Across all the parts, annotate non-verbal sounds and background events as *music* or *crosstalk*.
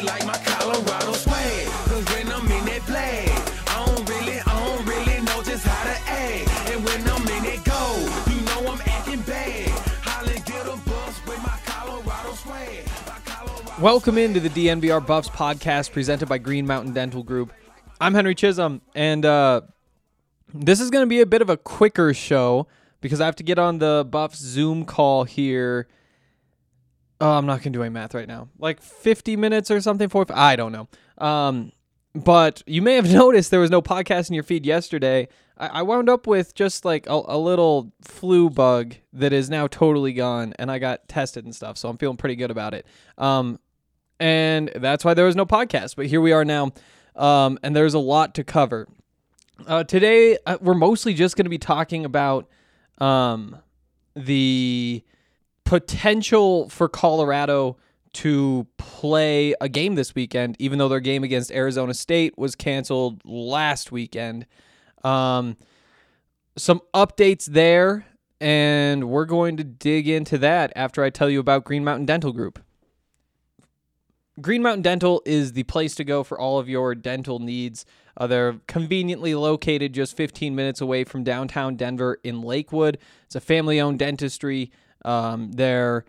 They like my Colorado swag. Cause when I'm in that flag, I don't really, I don't really know just how to act. And when I'm in it go, you know I'm acting bad. Holly get a bus with my Colorado swag. Welcome into the DNVR Buffs podcast presented by Green Mountain Dental Group. I'm Henry Chisholm, and uh, this is going to be a bit of a quicker show because I have to get on the Buffs Zoom call here. Oh, I'm not to do any math right now. Like 50 minutes or something. For I don't know. Um, but you may have *laughs* noticed there was no podcast in your feed yesterday. I, I wound up with just like a, a little flu bug that is now totally gone, and I got tested and stuff, so I'm feeling pretty good about it. Um, and that's why there was no podcast. But here we are now, um, and there's a lot to cover. Uh, today, uh, we're mostly just going to be talking about um, the potential for Colorado to play a game this weekend, even though their game against Arizona State was canceled last weekend. Um, some updates there, and we're going to dig into that after I tell you about Green Mountain Dental Group. Green Mountain Dental is the place to go for all of your dental needs. Uh, they're conveniently located just 15 minutes away from downtown Denver in Lakewood. It's a family owned dentistry. Um, they're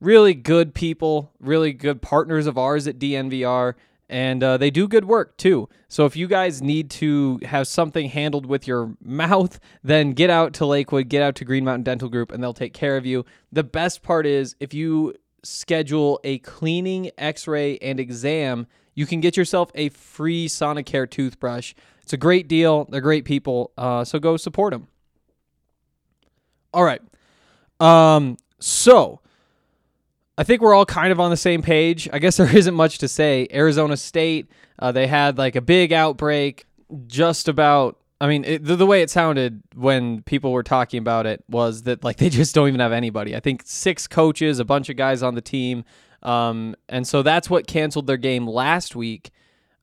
really good people, really good partners of ours at DNVR, and uh, they do good work too. So if you guys need to have something handled with your *laughs* mouth, then get out to Lakewood, get out to Green Mountain Dental Group, and they'll take care of you. The best part is if you schedule a cleaning, x ray, and exam, you can get yourself a free Sonicare toothbrush. It's a great deal. They're great people. Uh, so go support them. All right. Um, so I think we're all kind of on the same page. I guess *laughs* there isn't much to say. Arizona State, uh, they had like a big outbreak just about. I mean, it, the, the way it sounded when people were talking about it was that like *laughs* they just don't even have anybody. I think six coaches, a bunch of guys on the team, um, and so that's what canceled their game last week.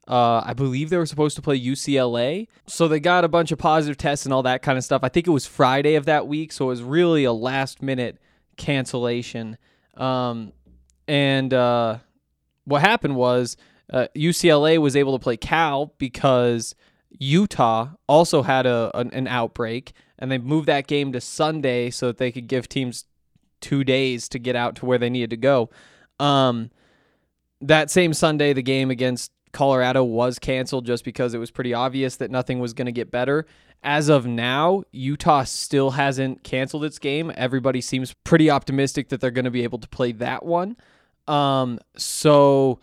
Uh, I believe they were supposed to play UCLA. So they got a bunch of positive tests and all that kind of stuff. I think it was Friday of that week. So it was really a last minute cancellation. Um, and uh, what happened was uh, UCLA was able to play Cal because Utah also had a an, an outbreak, and they moved that game to Sunday so that they could give teams two days to get out to where they needed to go. Um, that same Sunday, the game against Colorado was canceled just because it was pretty obvious that nothing was going to get better. As of now, Utah still hasn't canceled its game. Everybody seems pretty optimistic that they're going to be able to play that one. Um, so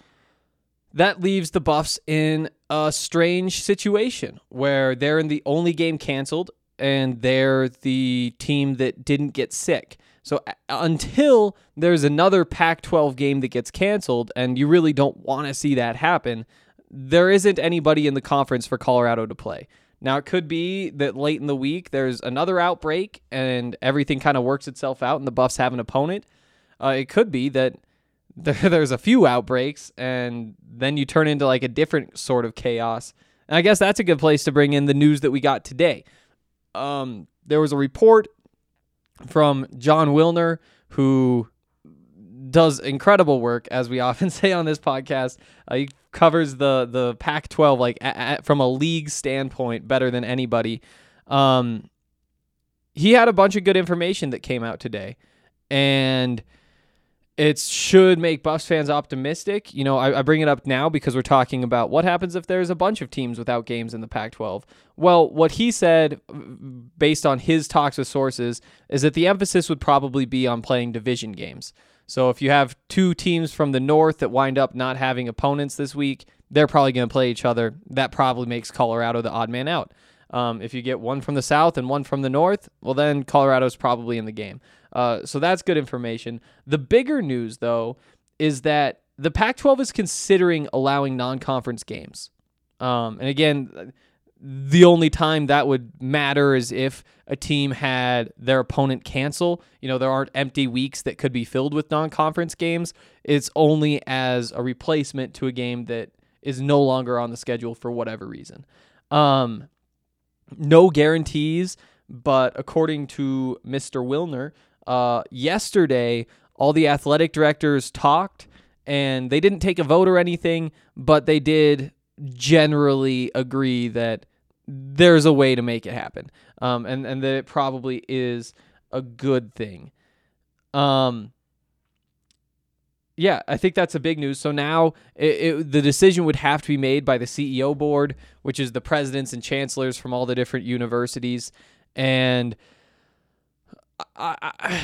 that leaves the Buffs in a strange situation where they're in the only game canceled and they're the team that didn't get sick. So until there's another Pac 12 game that gets canceled, and you really don't want to see that happen, there isn't anybody in the conference for Colorado to play. Now, it could be that late in the week there's another outbreak and everything kind of works itself out and the Buffs have an opponent. Uh, it could be that *laughs* there's a few outbreaks and then you turn into like a different sort of chaos. And I guess that's a good place to bring in the news that we got today. Um, there was a report from Jon Wilner, who does incredible work, as we *laughs* often say on this podcast. Uh, he covers the the Pac-12 like from a league standpoint better than anybody. Um, he had a bunch of good information that came out today, and it should make Buffs fans optimistic. You know, I, I, bring it up now because we're talking about what happens if there's a bunch of teams without games in the Pac 12. Well, what he said, uh, based on his talks with sources, is that the emphasis would probably be on playing division games. So if you have two teams from the north that wind up not having opponents this week, they're probably going to play each other. That probably makes Colorado the odd man out. Um, if you get one from the south and one from the north, well, then Colorado's probably in the game. Uh, so that's good information. The bigger news, though, is that the Pac 12 is considering allowing non conference games. Um, and again, the only time that would matter is if a team had their opponent cancel. You know, there aren't empty weeks that could be filled with non conference games. It's only as a replacement to a game that is no longer on the schedule for whatever reason. Um, no guarantees, but according to Mr. Wilner, uh, yesterday, all the athletic directors talked and they didn't take a vote or anything, but they did generally agree that there's a way to make it happen, um, and and that it probably is a good thing. Um, yeah, I think that's a big news. So now it, it, the decision would have to be made by the CEO board, which is the presidents and chancellors from all the different universities, and I, I,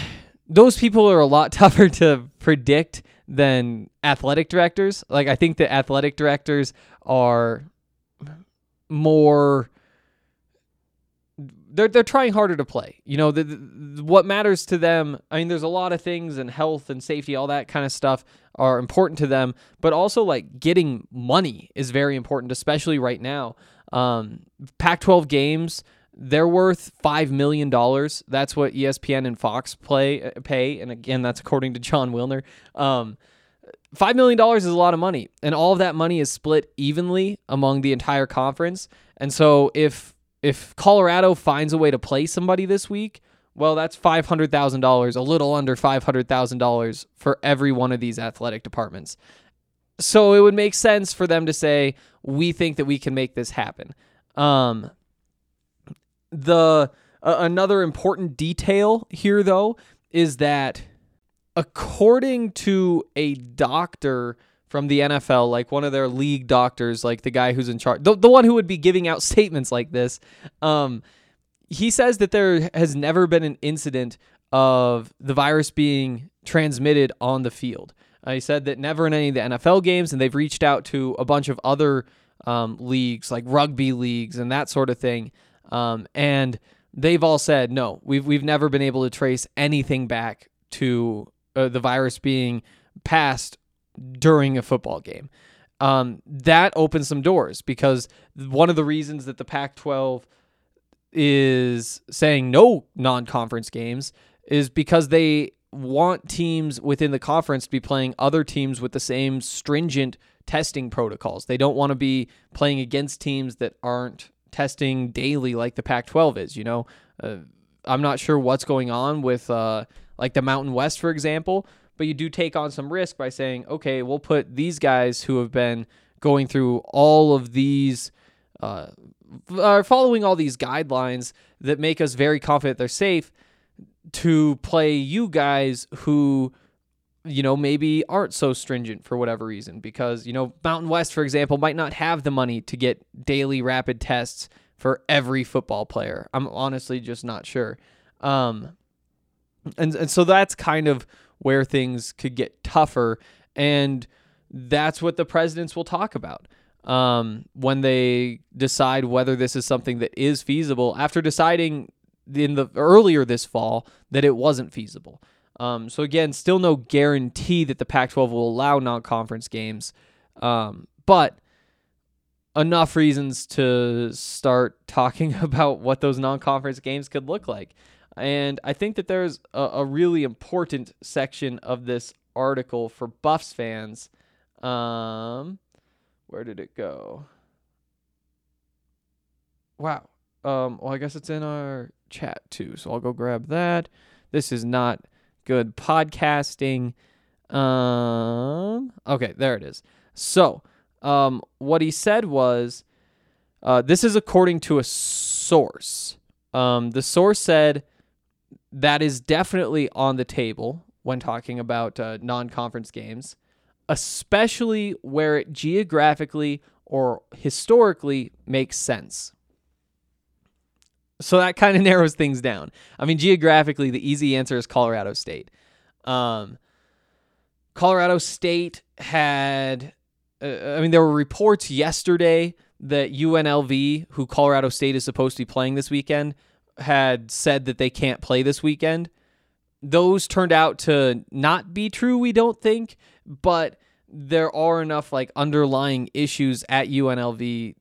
those people are a lot *laughs* tougher to predict than athletic directors. Like I think the athletic directors are more they're they're trying harder to play. You know, the, the, what matters to them. I mean, there's a lot of things and health and safety, all that kind of stuff are important to them, but also like getting money is very important, especially right now. Um, Pac-12 games they're worth five million dollars. That's what ESPN and Fox play pay, and again, that's according to Jon Wilner. Um, five million dollars is a lot of money, and all of that money is split evenly among the entire conference. And so, if if Colorado finds a way to play somebody this week, well, that's five hundred thousand dollars, a little under five hundred thousand dollars for every one of these athletic departments. So it would make sense for them to say, "We think that we can make this happen." Um, the uh, another important detail here though is that according to a doctor from the NFL, like one of their league doctors, like the guy who's in charge, the, the one who would be giving out *laughs* statements like this, um, he says that there has never been an incident of the virus being transmitted on the field. Uh, he said that never in any of the NFL games, and they've reached out to a bunch of other um, leagues, like rugby leagues and that sort of thing. Um, and they've all said no. We've we've never been able to trace anything back to uh, the virus being passed during a football game. Um, that opens some doors because one of the reasons that the Pac-12 is saying no non-conference games is because they want teams within the conference to be playing other teams with the same stringent testing protocols. They don't want to be playing against teams that aren't testing daily like the Pac 12 is. You know, uh, I'm not sure what's going on with uh, like the Mountain West, for example, but you do take on some risk by saying, okay, we'll put these guys who have been going through all of these. Uh, are following all these guidelines that make us very confident they're safe to play you guys who you know, maybe aren't so stringent for whatever reason because, you know, Mountain West, for example, might not have the money to get daily rapid tests for every football player. I'm honestly just not sure. Um, and, and so that's kind of where things could get tougher. And that's what the presidents will talk about um, when they decide whether this is something that is feasible after deciding in the earlier this fall that it wasn't feasible. Um, so again, still no guarantee that the Pac-12 will allow non-conference games, um, but enough reasons to start talking *laughs* about what those non-conference games could look like. And I think that there's a, a really important section of this article for Buffs fans. Um, where did it go? Wow. Um, well, I guess it's in our chat too, so I'll go grab that. This is not good podcasting. Um, okay, there it is. So, um, what he said was, uh, this is according to a source. Um, the source said that is definitely on the table when talking about uh, non-conference games, especially where it geographically or historically makes sense. So that kind of *laughs* narrows things down. I mean, geographically, the easy answer is Colorado State. Um, Colorado State had, uh, I mean, there were reports yesterday that UNLV, who Colorado State is supposed to be playing this weekend, had said that they can't play this weekend. Those turned out to not be true, we don't think, but there are enough like underlying issues at UNLV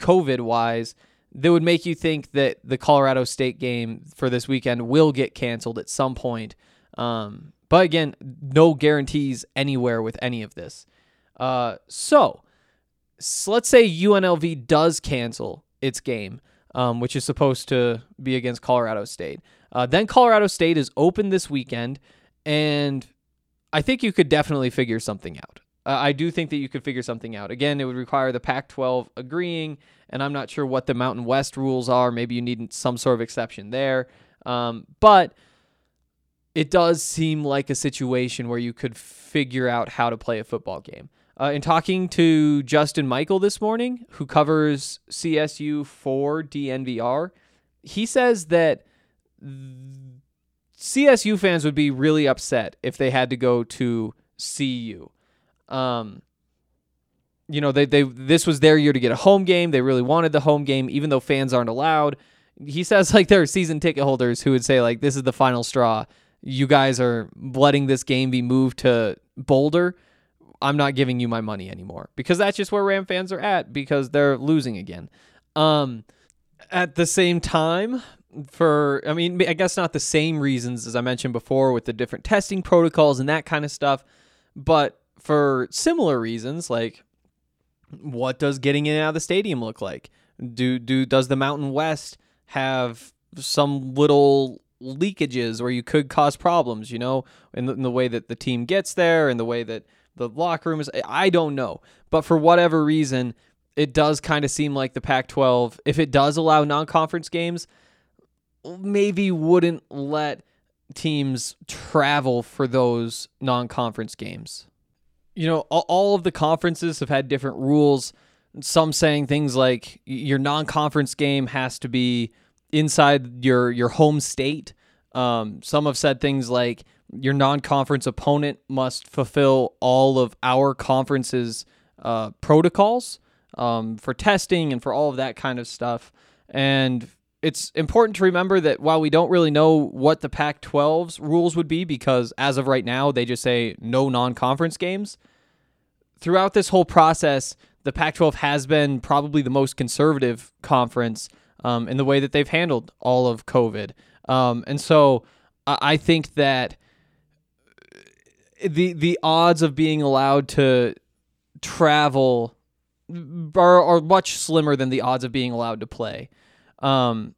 COVID wise that would make you think that the Colorado State game for this weekend will get canceled at some point. Um, but again, no guarantees anywhere with any of this. Uh, so, so let's say UNLV does cancel its game, um, which is supposed to be against Colorado State. Uh, then Colorado State is open this weekend, and I think you could definitely figure something out. Uh, I do think that you could figure something out. Again, it would require the Pac 12 agreeing, and I'm not sure what the Mountain West rules are. Maybe you need some sort of exception there. Um, but it does seem like a situation where you could figure out how to play a football game. Uh, in talking to Justin Michael this morning, who covers CSU for DNVR, he says that CSU fans would be really upset if they had to go to CU. Um, you know, they they this was their year to get a home game. They really wanted the home game, even though fans aren't allowed. He says *laughs* like there are season ticket holders who would say like this is the final straw. You guys are letting this game be moved to Boulder. I'm not giving you my money anymore because that's just where Ram fans are at because they're losing again. Um, at the same time, for I mean, I guess not the same reasons as I mentioned before with the different testing protocols and that kind of stuff, but for similar reasons, like what does getting in and out of the stadium look like? Do do does the Mountain West have some little leakages where you could cause problems? You know, in the, in the way that the team gets there and the way that the locker room is. I don't know, but for whatever reason, it does kind of seem like the Pac-12, if it does allow non-conference games, maybe wouldn't let teams travel for those non-conference games you know, all of the conferences have had different rules. Some saying things like your non-conference game has to be inside your your home state. Um, some have said things like your non-conference opponent must fulfill all of our conference's uh, protocols um, for testing and for all of that kind of stuff. And it's important to remember that while we don't really know what the Pac 12's rules would be, because as of right now, they just say no non conference games, throughout this whole process, the Pac 12 has been probably the most conservative conference um, in the way that they've handled all of COVID. Um, and so I think that the the odds of being allowed to travel are, are much slimmer than the odds of being allowed to play. Um,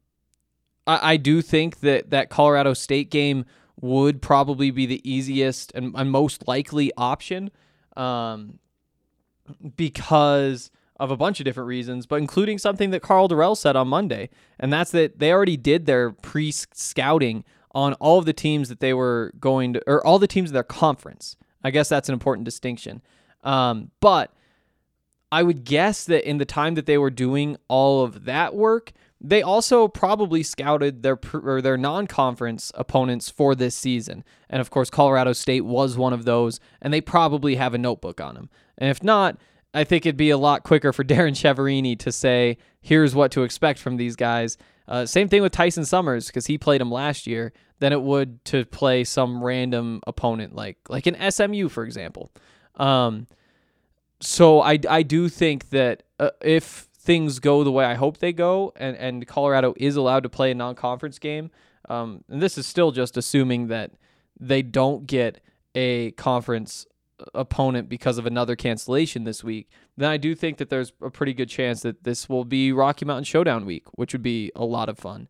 I, I do think that that Colorado State game would probably be the easiest and, and most likely option um, because of a bunch of different reasons, but including something that Karl Dorrell said on Monday, and that's that they already did their pre scouting on all of the teams that they were going to, or all the teams in their conference. I guess that's an important distinction. Um, but I would guess that in the time that they were doing all of that work, they also probably scouted their or their non-conference opponents for this season. And of course, Colorado State was one of those, and they probably have a notebook on them. And if not, I think it'd be a lot quicker for *laughs* Darrin Chiaverini to say, "Here's what to expect from these guys." Uh, same thing with Tyson Summers because he played him last year. Than it would to play some random opponent like like an SMU, for example. Um, so I I do think that uh, if things go the way I hope they go, and, and Colorado is allowed to play a non conference game, um, and this is still just assuming that they don't get a conference opponent because of another cancellation this week, then I do think that there's a pretty good chance that this will be Rocky Mountain Showdown week, which would be a lot of fun.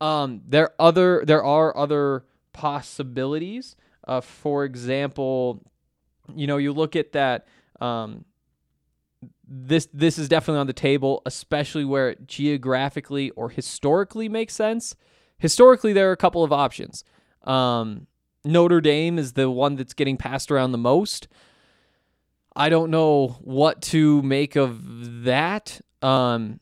Um, there other there are other possibilities. Uh, for example, you know, you look at that um, this this is definitely on the table, especially where it geographically or historically makes sense. Historically, there are a couple of options. Um, Notre Dame is the one that's getting passed around the most. I don't know what to make of that. Um,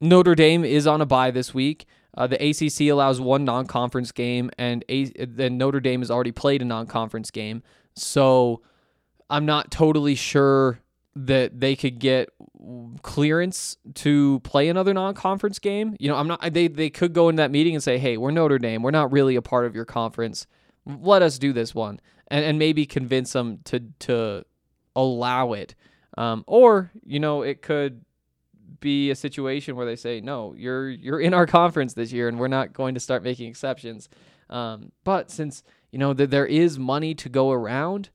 Notre Dame is on a bye this week. Uh, the ACC allows one non-conference game, and then Notre Dame has already played a non-conference game. So I'm not totally sure that they could get clearance to play another non-conference game. You know, I'm not they they could go in that meeting and say, "Hey, we're Notre Dame. We're not really a part of your conference. Let us do this one." And and maybe convince them to to allow it. Um, or, you know, it could be a situation where they say, "No, you're you're in our *laughs* conference this year and we're not going to start making exceptions." Um, but since, you know, that there is money to go around,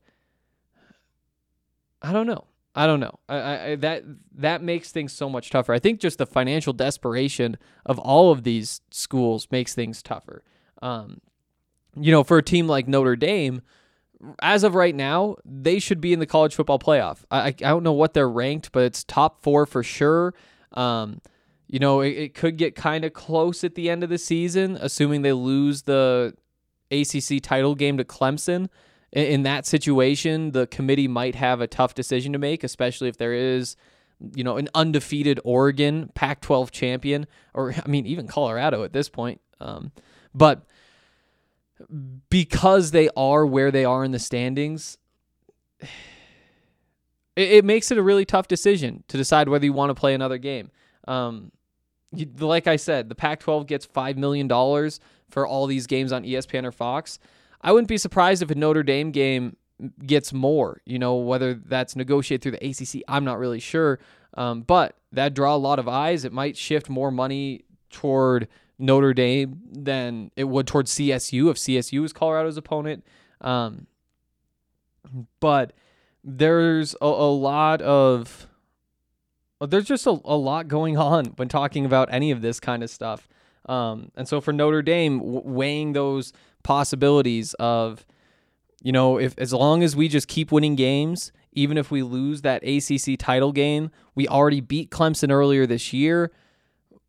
I don't know. I don't know. I, I, that that makes things so much tougher. I think just the financial desperation of all of these schools makes things tougher. Um, you know, for a team like Notre Dame, as of right now, they should be in the college football playoff. I, I don't know what they're ranked, but it's top four for sure. Um, you know, it, it could get kind of close at the end of the season, assuming they lose the ACC title game to Clemson in that situation, the committee might have a tough decision to make, especially if there is, you know, an undefeated Oregon Pac 12 champion, or I mean, even Colorado at this point. Um, but because they are where they are in the standings, it, it, makes it a really tough decision to decide whether you want to play another game. Um, you, like I said, the Pac 12 gets $5 million for all these games on ESPN or Fox. I wouldn't be surprised if a Notre Dame game gets more. You know, whether that's negotiated through the ACC, I'm not really sure. Um, but that draw a lot of eyes. It might shift more money toward Notre Dame than it would towards CSU if CSU is Colorado's opponent. Um, but there's a, a lot of there's just a, a lot going on when talking about any of this kind of stuff. Um, and so for Notre Dame, w- weighing those possibilities of, you know, if as long as we just keep winning games, even if we lose that ACC title game, we already beat Clemson earlier this year.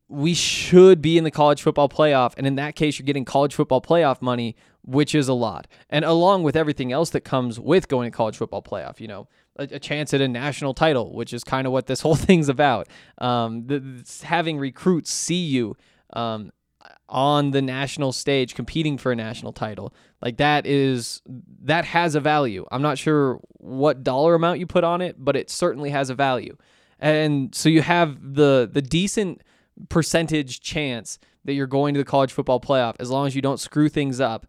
We should be in the college football playoff. And in that case, you're getting college football playoff money, which is a lot. And along with everything else that comes with going to college football playoff, you know, a, a chance at a national title, which is kind of what this *laughs* whole thing's about. Um, the, having recruits see you um, on the national stage competing for a national title. Like that is that has a value. I'm not sure what dollar amount you put on it, but it certainly has a value. And so you have the the decent percentage chance that you're going to the college football playoff as long as you don't screw things up.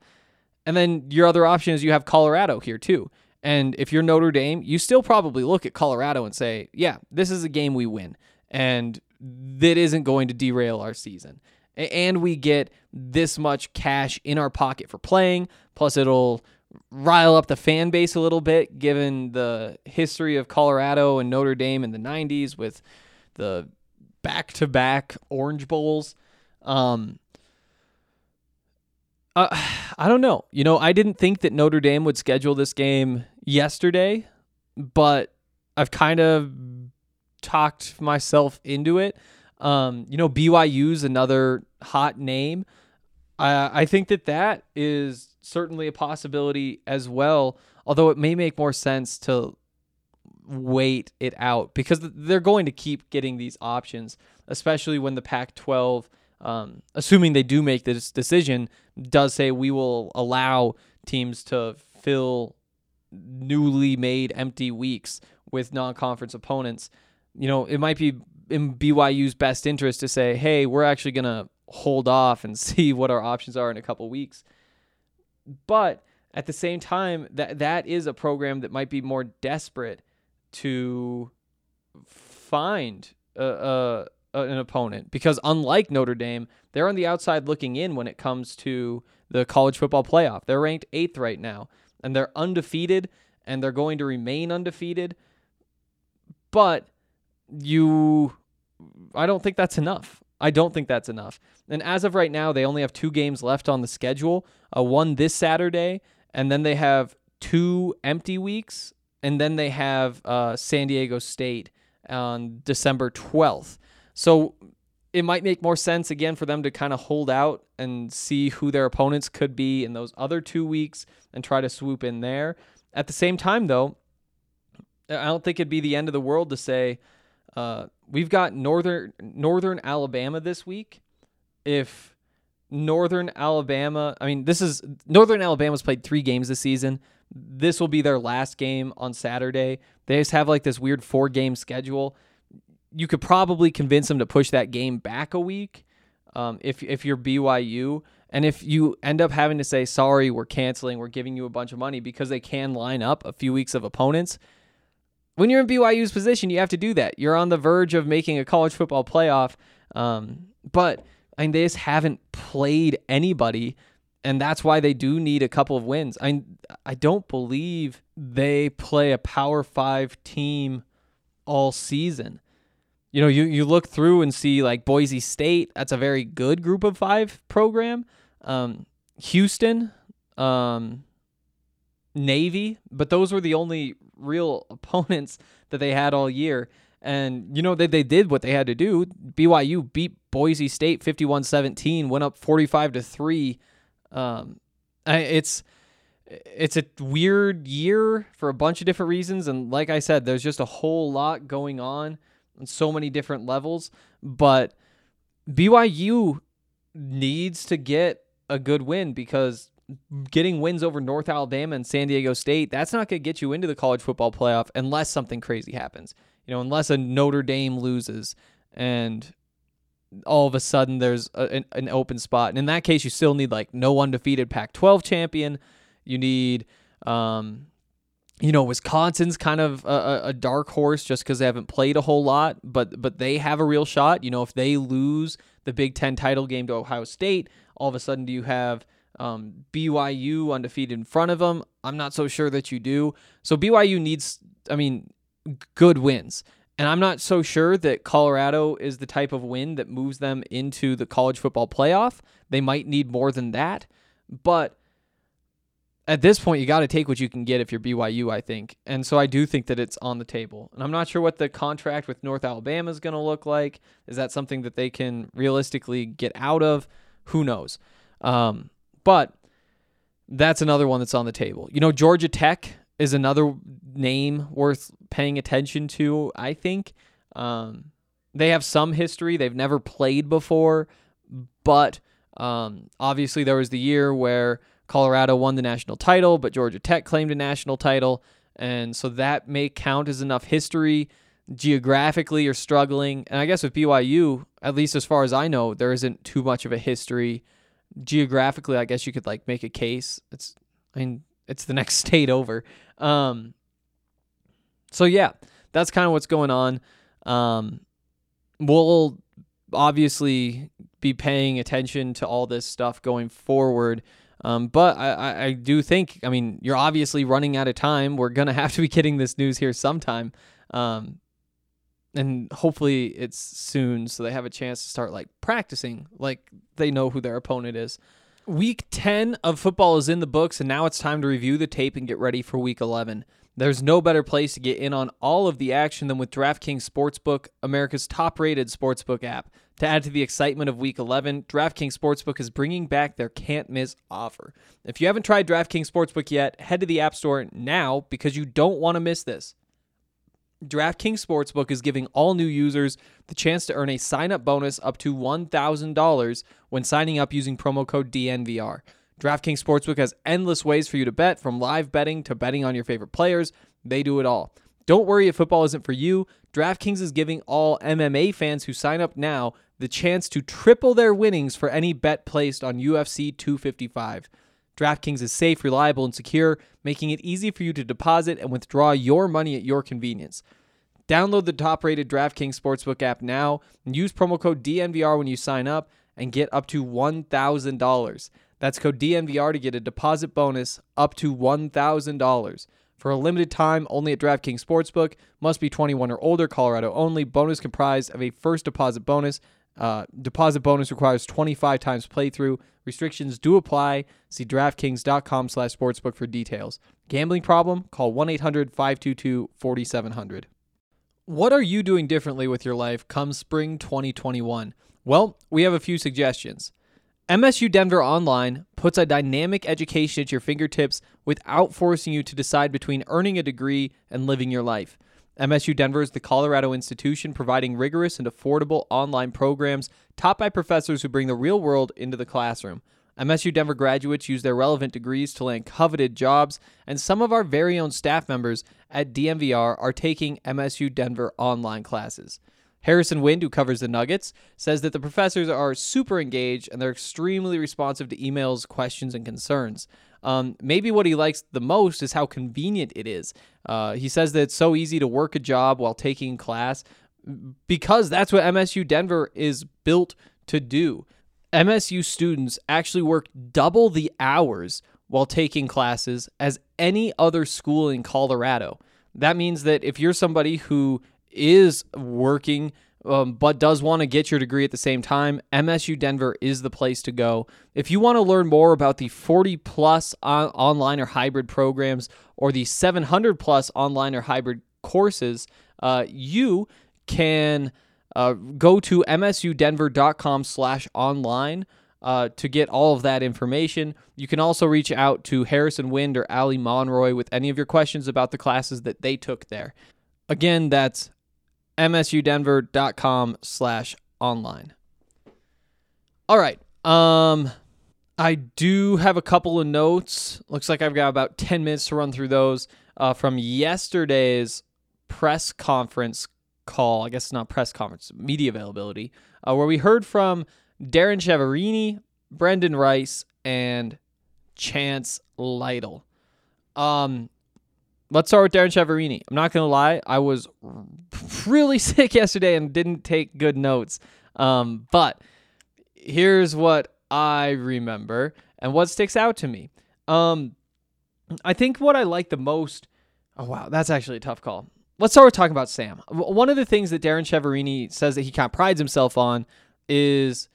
And then your other option is you have Colorado here too. And if you're Notre Dame, you still probably look at Colorado and say, yeah, this is a game we win. And that isn't going to derail our season and we get this much cash in our pocket for playing. Plus, it'll rile up the fan base a little bit, given the history of Colorado and Notre Dame in the 90s with the back to back Orange Bowls. Um, uh, *sighs* I don't know. You know, I didn't think that Notre Dame would schedule this game yesterday, but I've kind of talked myself into it. Um, you know, BYU's another hot name. I I think that that is certainly a possibility as well. Although it may make more sense to wait it out because they're going to keep getting these options, especially when the Pac-12, um, assuming they do make this decision, does say we will allow teams to fill newly made empty weeks with non-conference opponents. You know, it might be in BYU's best interest to say, hey, we're actually going to hold off and *laughs* see what our options are in a couple weeks. But at the same time, that that is a program that might be more desperate to find a, a, an opponent because unlike Notre Dame, they're on the outside looking in when it comes to the college football playoff. They're ranked eighth right now, and they're undefeated, and they're going to remain undefeated. But you I don't think that's enough. I don't think that's enough. And as of right now, they only have two games left on the schedule. Uh, one this Saturday, and then they have two empty weeks, and then they have uh, San Diego State on December 12th. So it might make more sense again for them to kind of hold out and see who their opponents could be in those other two weeks and try to swoop in there. At the same time, though, I don't think it'd be the end of the world to say, uh, we've got northern Northern Alabama this week. If Northern Alabama, I mean, this is Northern Alabama's played three games this season. This will be their last game on Saturday. They just have like this weird four game schedule. You could probably convince them to push that game back a week um, if if you're BYU. And if you end up having to say, sorry, we're canceling, we're giving you a bunch of money because they can line up a few weeks of opponents, when you're in BYU's position, you have to do that. You're on the verge of making a college football playoff. Um, but I mean, they just haven't played anybody, and that's why they do need a couple of wins. I I don't believe they play a Power Five team all season. You know, you you look through and see like Boise State. That's a very good Group of Five program. Um, Houston, um, Navy, but those were the only real *laughs* opponents that they had all year. And you know they they did what they had to do. BYU beat Boise State 51-17, went up 45 to 3. Um it's it's a weird year for a bunch of different reasons and like I said there's just a whole lot going on on so many different levels, but BYU needs to get a good win because getting wins over North Alabama and San Diego State, that's not going to get you into the college football playoff unless something crazy happens. You know, unless a Notre Dame loses and all of a sudden there's a, an, an open spot. And in that case, you still need like no undefeated Pac 12 champion. You need, um, you know, Wisconsin's kind of a, a dark horse just because they haven't played a whole lot, but but they have a real shot. You know, if they lose the Big Ten title game to Ohio State, all of a sudden do you have um, BYU undefeated in front of them? I'm not so sure that you do. So BYU needs, I mean, good wins. And I'm not so sure that Colorado is the type of win that moves them into the college football playoff. They might need more than that. But at this point, you got to take what you can get if you're BYU, I think. And so I do think that it's on the table. And I'm not sure what the contract with North Alabama is going to look like. Is that something that they can realistically get out of? Who knows? Um, but that's another one that's on the table. You know, Georgia Tech is another name worth paying attention to, I think. Um, they have some history. They've never played before, but um, obviously there was the year where Colorado won the national title, but Georgia Tech claimed a national title. And so that may count as enough history. Geographically, you're struggling. And I guess with BYU, at least as far as I know, there isn't too much of a history. Geographically, I guess you could like make a case. It's, I mean, it's the *laughs* next state over. Um, so yeah, that's kind of what's going on. Um, we'll obviously be paying attention to all this stuff going forward. Um, but I, I do think, I mean, you're obviously running out of time. We're going *laughs* to have to be getting this news here sometime. Um, and hopefully it's soon so they have a chance to start like practicing like they know who their opponent is. Week 10 of football is in the books, and now it's time to review the tape and get ready for week 11. There's no better place to get in on all of the action than with DraftKings Sportsbook, America's top rated sportsbook app. To add to the excitement of week 11, DraftKings Sportsbook is bringing back their can't miss offer. If you haven't tried DraftKings Sportsbook yet, head to the App Store now because you don't want to miss this. DraftKings Sportsbook is giving all new users the chance to earn a sign up bonus up to $1,000 when signing up using promo code DNVR. DraftKings Sportsbook has endless ways for you to bet, from live betting to betting on your favorite players. They do it all. Don't worry if football isn't for you. DraftKings is giving all MMA fans who sign up now the chance to triple their winnings for any bet placed on UFC 255. DraftKings is safe, reliable, and secure, making it easy for you to deposit and withdraw your money at your convenience. Download the top rated DraftKings Sportsbook app now and use promo code DNVR when you sign up and get up to $1,000. That's code DNVR to get a deposit bonus up to $1,000. For a limited time, only at DraftKings Sportsbook. Must be 21 or older, Colorado only. Bonus comprised of a first deposit bonus. Uh, deposit bonus requires 25 times playthrough. Restrictions do apply. See DraftKings.com slash sportsbook for details. Gambling problem? Call 1-800-522-4700. What are you doing differently with your life come spring 2021? Well, we have a few suggestions. MSU Denver Online puts a dynamic education at your fingertips without forcing you to decide between earning a degree and living your life. MSU Denver is the Colorado institution providing rigorous and affordable online programs taught by professors who bring the real world into the classroom. MSU Denver graduates use their relevant degrees to land coveted jobs, and some of our very own staff members at DNVR are taking MSU Denver online classes. Harrison Wind, who covers the Nuggets, says that the professors are super engaged and they're extremely responsive to emails, questions, and concerns. Um, maybe what he likes the most is how convenient it is. Uh, he says that it's so easy to work a job while taking class because that's what MSU Denver is built to do. MSU students actually work double the hours while taking classes as any other school in Colorado. That means that if you're somebody who is working um, but does want to get your degree at the same time, MSU Denver is the place to go. If you want to learn more about the 40 plus on- online or hybrid programs or the 700 plus online or hybrid courses, uh, you can uh, go to msudenver.com slash online uh, to get all of that information. You can also reach out to Harrison Wind or Ali Monroy with any of your questions about the classes that they took there. Again, that's msudenver.com slash online. All right. Um, I do have a couple of notes. Looks like I've got about 10 minutes to run through those uh, from yesterday's press conference call. I guess it's not press conference, media availability, uh, where we heard from Darrin Chiaverini, Brendan Rice, and Chance Lytle. Um, let's start with Darrin Chiaverini. I'm not gonna lie, I was really *laughs* sick yesterday and didn't take good notes. Um, but here's what I remember and what sticks out to me. Um, I think what I like the most. Oh wow, that's actually a tough call. Let's start with talking about Sam. One of the things that Darrin Chiaverini says that he kind of prides himself on is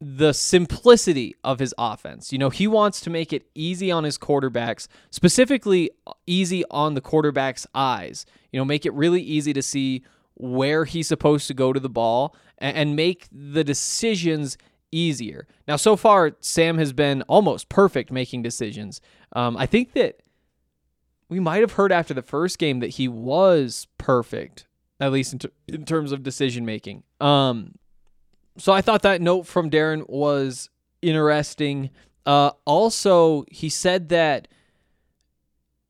the simplicity of his offense. You know, he wants to make it easy on his quarterbacks, specifically easy on the quarterback's eyes. You know, make it really easy to see where he's supposed to go to the ball and make the decisions easier. Now, so far, Sam has been almost perfect making decisions. Um, I think that we might have heard after the first game that he was perfect, at least in, t- in terms of decision making. Um, so I thought that note from Darrin was interesting. Uh, also, he said that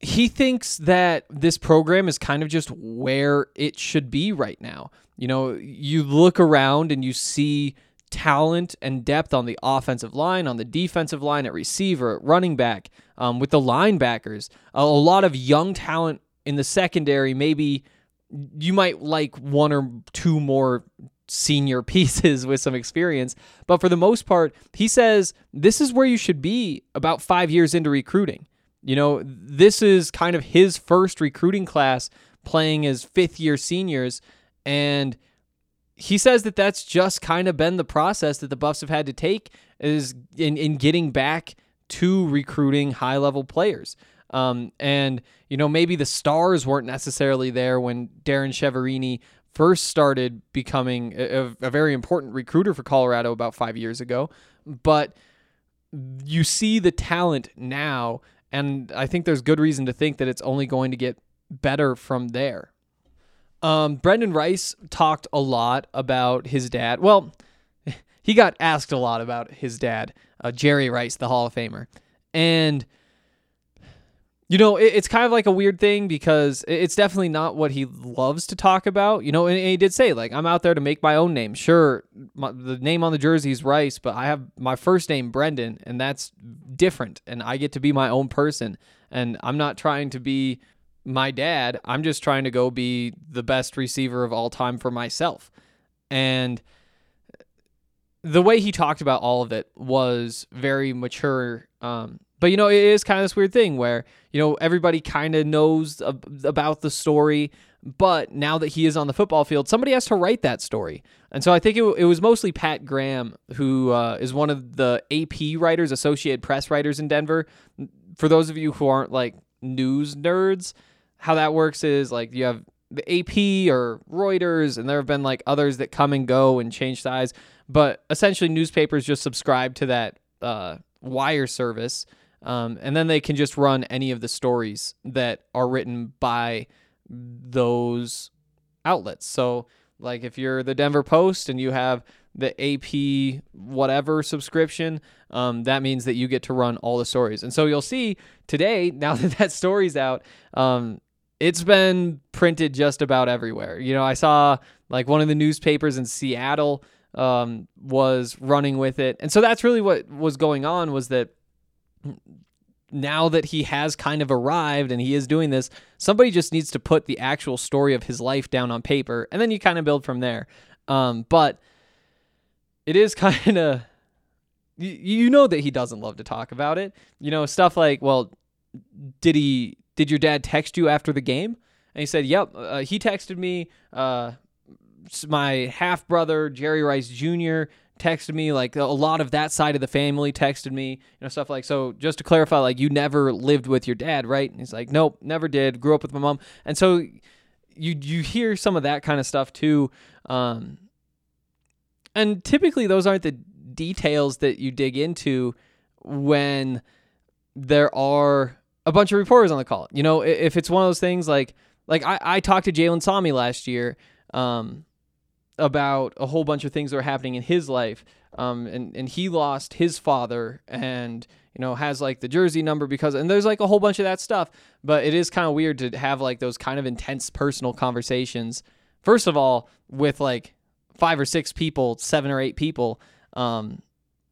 he thinks that this program is kind of just where it should be right now. You know, you look around and you see talent and depth on the offensive line, on the defensive line, at receiver, at running back, um, with the linebackers. A, a lot of young talent in the secondary. Maybe you might like one or two more senior *laughs* pieces with some experience. But for the most part, he says this is where you should be about five years into recruiting. You know, this is kind of his first recruiting class playing as fifth year seniors. And he says that that's just kind of been the process that the Buffs have had to take is in, in getting back to recruiting high level players. Um, and, you know, maybe the stars weren't necessarily there when Darrin Chiaverini first started becoming a, a, very important recruiter for Colorado about five years ago. But you see the talent now, and I think there's good reason to think that it's only going to get better from there. Um, Brendan Rice talked a lot about his dad. Well, *laughs* he got asked a lot about his dad, uh, Jerry Rice, the Hall of Famer. And you know, it, it's kind of like a weird thing because it's definitely not what he loves to talk about. You know, and, and he did say, like, I'm out there to make my own name. Sure, my, the name on the jersey is Rice, but I have my first name, Brendan, and that's different. And I get to be my own person. And I'm not trying to be my dad. I'm just trying to go be the best receiver of all time for myself. And the way he talked about all of it was very mature. Um, but you know, it is kind of this weird thing where you know everybody kind of knows ab- about the story, but now that he is on the football field, somebody has to write that story. And so I think it, it was mostly Pat Graham, who uh, is one of the AP writers, Associated Press writers in Denver. For those of you who aren't like news nerds, how that works is like you have the AP or Reuters, and there have been like others that come and go and change size. But essentially, newspapers just subscribe to that uh, wire service, um, and then they can just run any of the stories that are written by those outlets. So, like if you're the Denver Post and you have the AP whatever subscription, um, that means that you get to run all the stories. And so you'll see today, *laughs* now that that story's out, um, it's been printed just about everywhere. You know, I saw like one of the newspapers in Seattle um, was running with it, and so that's really what was going on. Was that now that he has kind of arrived and he is doing this, somebody just needs to put the actual story of his life down on paper, and then you kind of build from there. Um, but it is *laughs* kind of you, you know that he doesn't love to talk about it. You know stuff like, well, did he? Did your dad text you after the game? And he said, "Yep, uh, he texted me." Uh, my half brother Jerry Rice Jr. texted me like a lot of that side of the family texted me you know stuff like so just to clarify like you never lived with your dad right? And he's like nope never did grew up with my mom. And so you you hear some of that kind of stuff too um and typically those aren't the details that you dig into when there are a bunch of reporters on the call. You know if it's one of those things like like I, I talked to Jalen Sami last year um, about a whole bunch of things that were happening in his life. Um, and, and he lost his father and, you know, has like the jersey number because, and there's like a whole bunch of that stuff. But it is kind of weird to have like those kind of intense personal conversations. First of all, with like five or six people, seven or eight people um,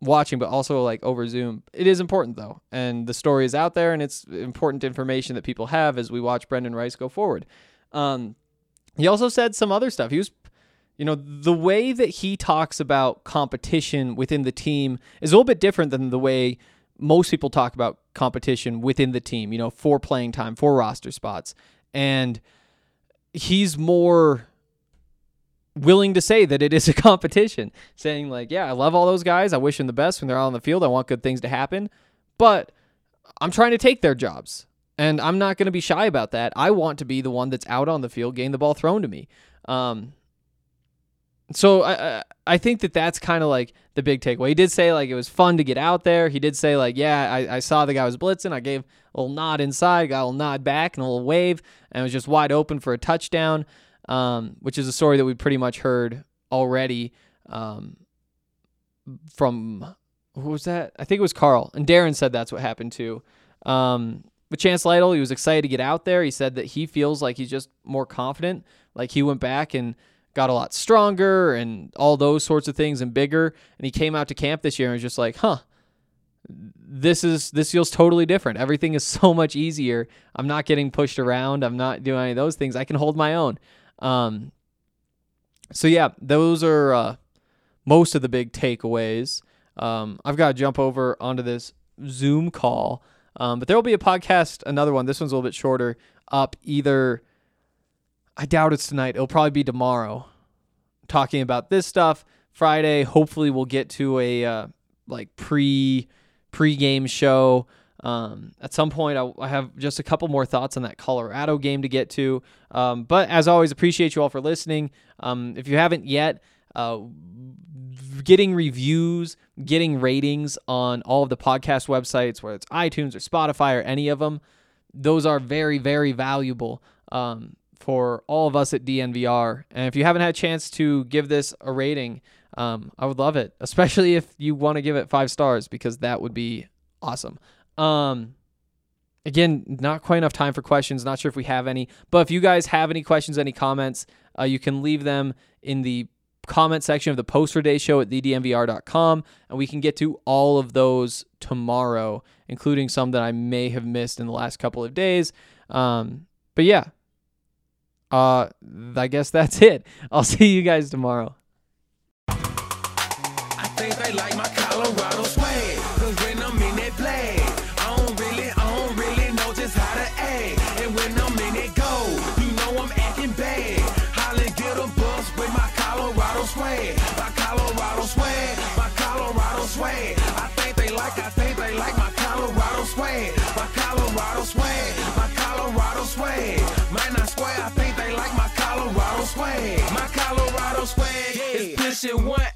watching, but also like over Zoom. It is important though. And the story is out there and it's important information that people have as we watch Brendan Rice go forward. Um, he also said some other stuff. He was, you know, the way that he talks about competition within the team is a little bit different than the way most people talk about competition within the team, you know, for playing time, for roster spots. And he's more willing to say that it is a *laughs* competition, saying, like, yeah, I love all those guys. I wish them the best when they're out on the field. I want good things to happen. But I'm trying to take their jobs. And I'm not going to be shy about that. I want to be the one that's out on the field getting the ball thrown to me. Um, so I I think that that's kind of like the big takeaway. He did say like it was fun to get out there. He did say like yeah I, I saw the guy was blitzing. I gave a little nod inside, got a little nod back and a little wave, and it was just wide open for a touchdown. Um, which is a story that we pretty much heard already um, from who was that? I think it was Karl and Darrin said that's what happened too. Um, but Chance Lytle, he was excited to get out there. He said that he feels like he's just more confident. Like he went back and got a lot stronger and all those sorts of things and bigger. And he came out to camp this year and was just like, huh, this is this feels totally different. Everything is *laughs* so much easier. I'm not getting pushed around. I'm not doing any of those things. I can hold my own. Um, so yeah, those are uh, most of the big takeaways. Um, I've got to jump over onto this Zoom call. Um, but there will be a podcast, another one. This one's a little bit shorter, up either. I doubt it's tonight. It'll probably be tomorrow, talking about this stuff. Friday, hopefully, we'll get to a uh, like pre pre-game show. Um, at some point, I, I, have just a couple more thoughts on that Colorado game to get to. Um, but as always, appreciate you all for listening. Um, if you haven't yet, uh, getting reviews, getting ratings on all of the podcast websites, whether it's iTunes or Spotify or any of them, those are very, very valuable um, for all of us at DNVR. And if you haven't had a chance to give this a rating, um, I would love it, especially if you want to give it five stars, because that would be awesome. Um, again, not quite enough time for questions. Not sure if we have any, but if you guys have any questions, any comments, uh, you can leave them in the comment section of the post for day show at thednvr.com and we can get to all of those tomorrow including some that i may have missed in the last couple of days um, but yeah uh, i guess that's it. I'll *laughs* see you guys tomorrow Said what?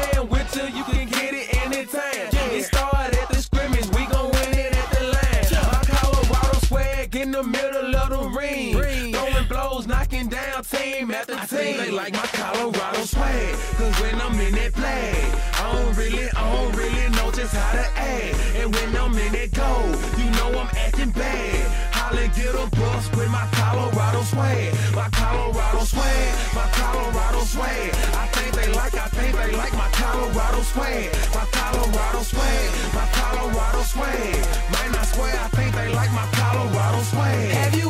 playing with you, you can get it anytime. It started at the scrimmage, we gon' win it at the line. My Colorado swag in the middle of the ring. Throwing blows, knocking down team after team. I think they like my Colorado swag. Cause when I'm in that play, I don't really, I don't really know just how to act. And when I'm in that go, you know I'm acting bad. Get a bus with my Colorado swag. My Colorado swag, my Colorado swag. I think they like, I think they like my Colorado swag. My Colorado swag, my Colorado swag. Man, I swear I think they like my Colorado swag. Have you